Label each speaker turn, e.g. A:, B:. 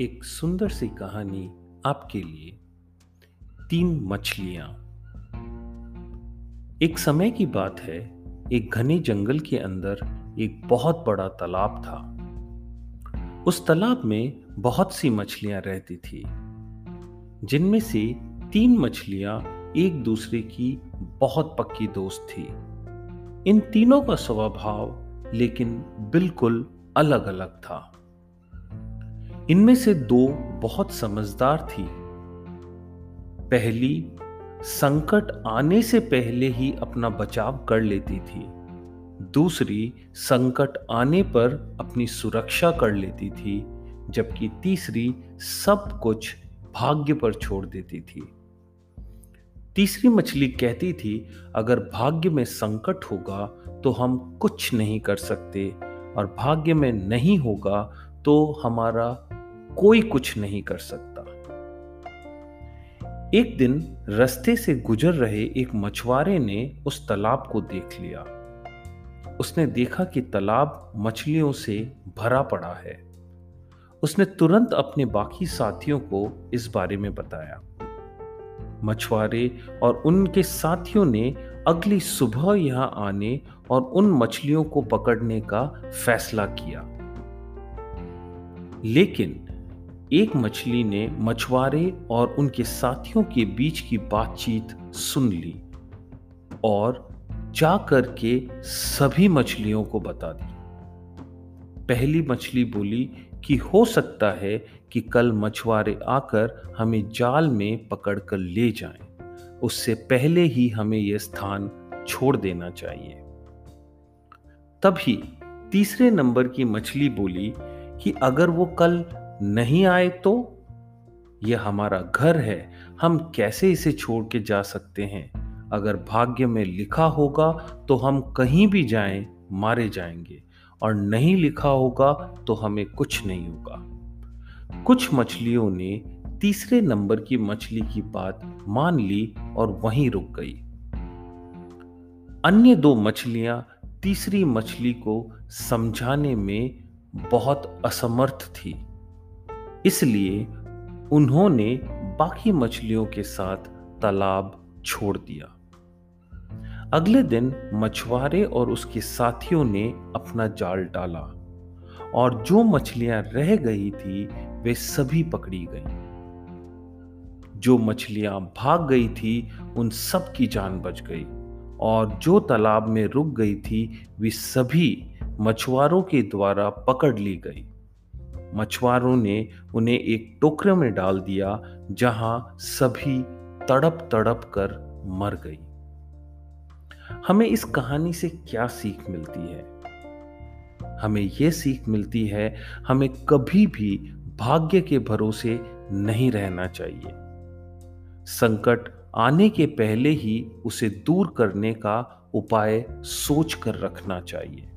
A: एक सुंदर सी कहानी आपके लिए। तीन मछलियाँ। एक समय की बात है, एक घने जंगल के अंदर एक बहुत बड़ा तालाब था। उस तालाब में बहुत सी मछलियाँ रहती थी, जिनमें से तीन मछलियाँ एक दूसरे की बहुत पक्की दोस्त थी। इन तीनों का स्वभाव लेकिन बिल्कुल अलग अलग था। इनमें से दो बहुत समझदार थी। पहली, संकट आने से पहले ही अपना बचाव कर लेती थी। दूसरी, संकट आने पर अपनी सुरक्षा कर लेती थी, जबकि तीसरी, सब कुछ भाग्य पर छोड़ देती थी। तीसरी मछली कहती थी, अगर भाग्य में संकट होगा तो हम कुछ नहीं कर सकते, और भाग्य में नहीं होगा तो हमारा कोई कुछ नहीं कर सकता। एक दिन रास्ते से गुजर रहे एक मछुआरे ने उस तालाब को देख लिया। उसने देखा कि तालाब मछलियों से भरा पड़ा है। उसने तुरंत अपने बाकी साथियों को इस बारे में बताया। मछुआरे और उनके साथियों ने अगली सुबह यहाँ आने और उन मछलियों को पकड़ने का फैसला किया। लेकिन एक मछली ने मछुआरे और उनके साथियों के बीच की बातचीत सुन ली और जा करके सभी मछलियों को बता दी पहली मछली बोली कि हो सकता है कि कल मछुआरे आकर हमें जाल में पकड़कर ले जाएँ। उससे पहले ही हमें यह स्थान छोड़ देना चाहिए तभी तीसरे नंबर की मछली बोली कि अगर वो कल नहीं आए तो? यह हमारा घर है, हम कैसे इसे छोड़ के जा सकते हैं? अगर भाग्य में लिखा होगा तो हम कहीं भी जाएँ, मारे जाएँगे, और नहीं लिखा होगा तो हमें कुछ नहीं होगा। कुछ मछलियों ने तीसरे नंबर की मछली की बात मान ली और वहीं रुक गई। अन्य दो मछलियाँ तीसरी मछली को समझाने में बहुत असमर्थ थी। इसलिए उन्होंने बाकी मछलियों के साथ तालाब छोड़ दिया। अगले दिन मछुआरे और उसके साथियों ने अपना जाल डाला और जो मछलियाँ रह गई थी, वे सभी पकड़ी गई। जो मछलियाँ भाग गई थी, उन सब की जान बच गई और जो तालाब में रुक गई थी, वे सभी मछुआरों के द्वारा पकड़ ली गई। मछुआरों ने उन्हें एक टोकरे में डाल दिया, जहाँ सभी तड़प तड़प कर मर गई। हमें इस कहानी से क्या सीख मिलती है? हमें यह सीख मिलती है, हमें कभी भी भाग्य के भरोसे नहीं रहना चाहिए। संकट आने के पहले ही उसे दूर करने का उपाय सोच कर रखना चाहिए।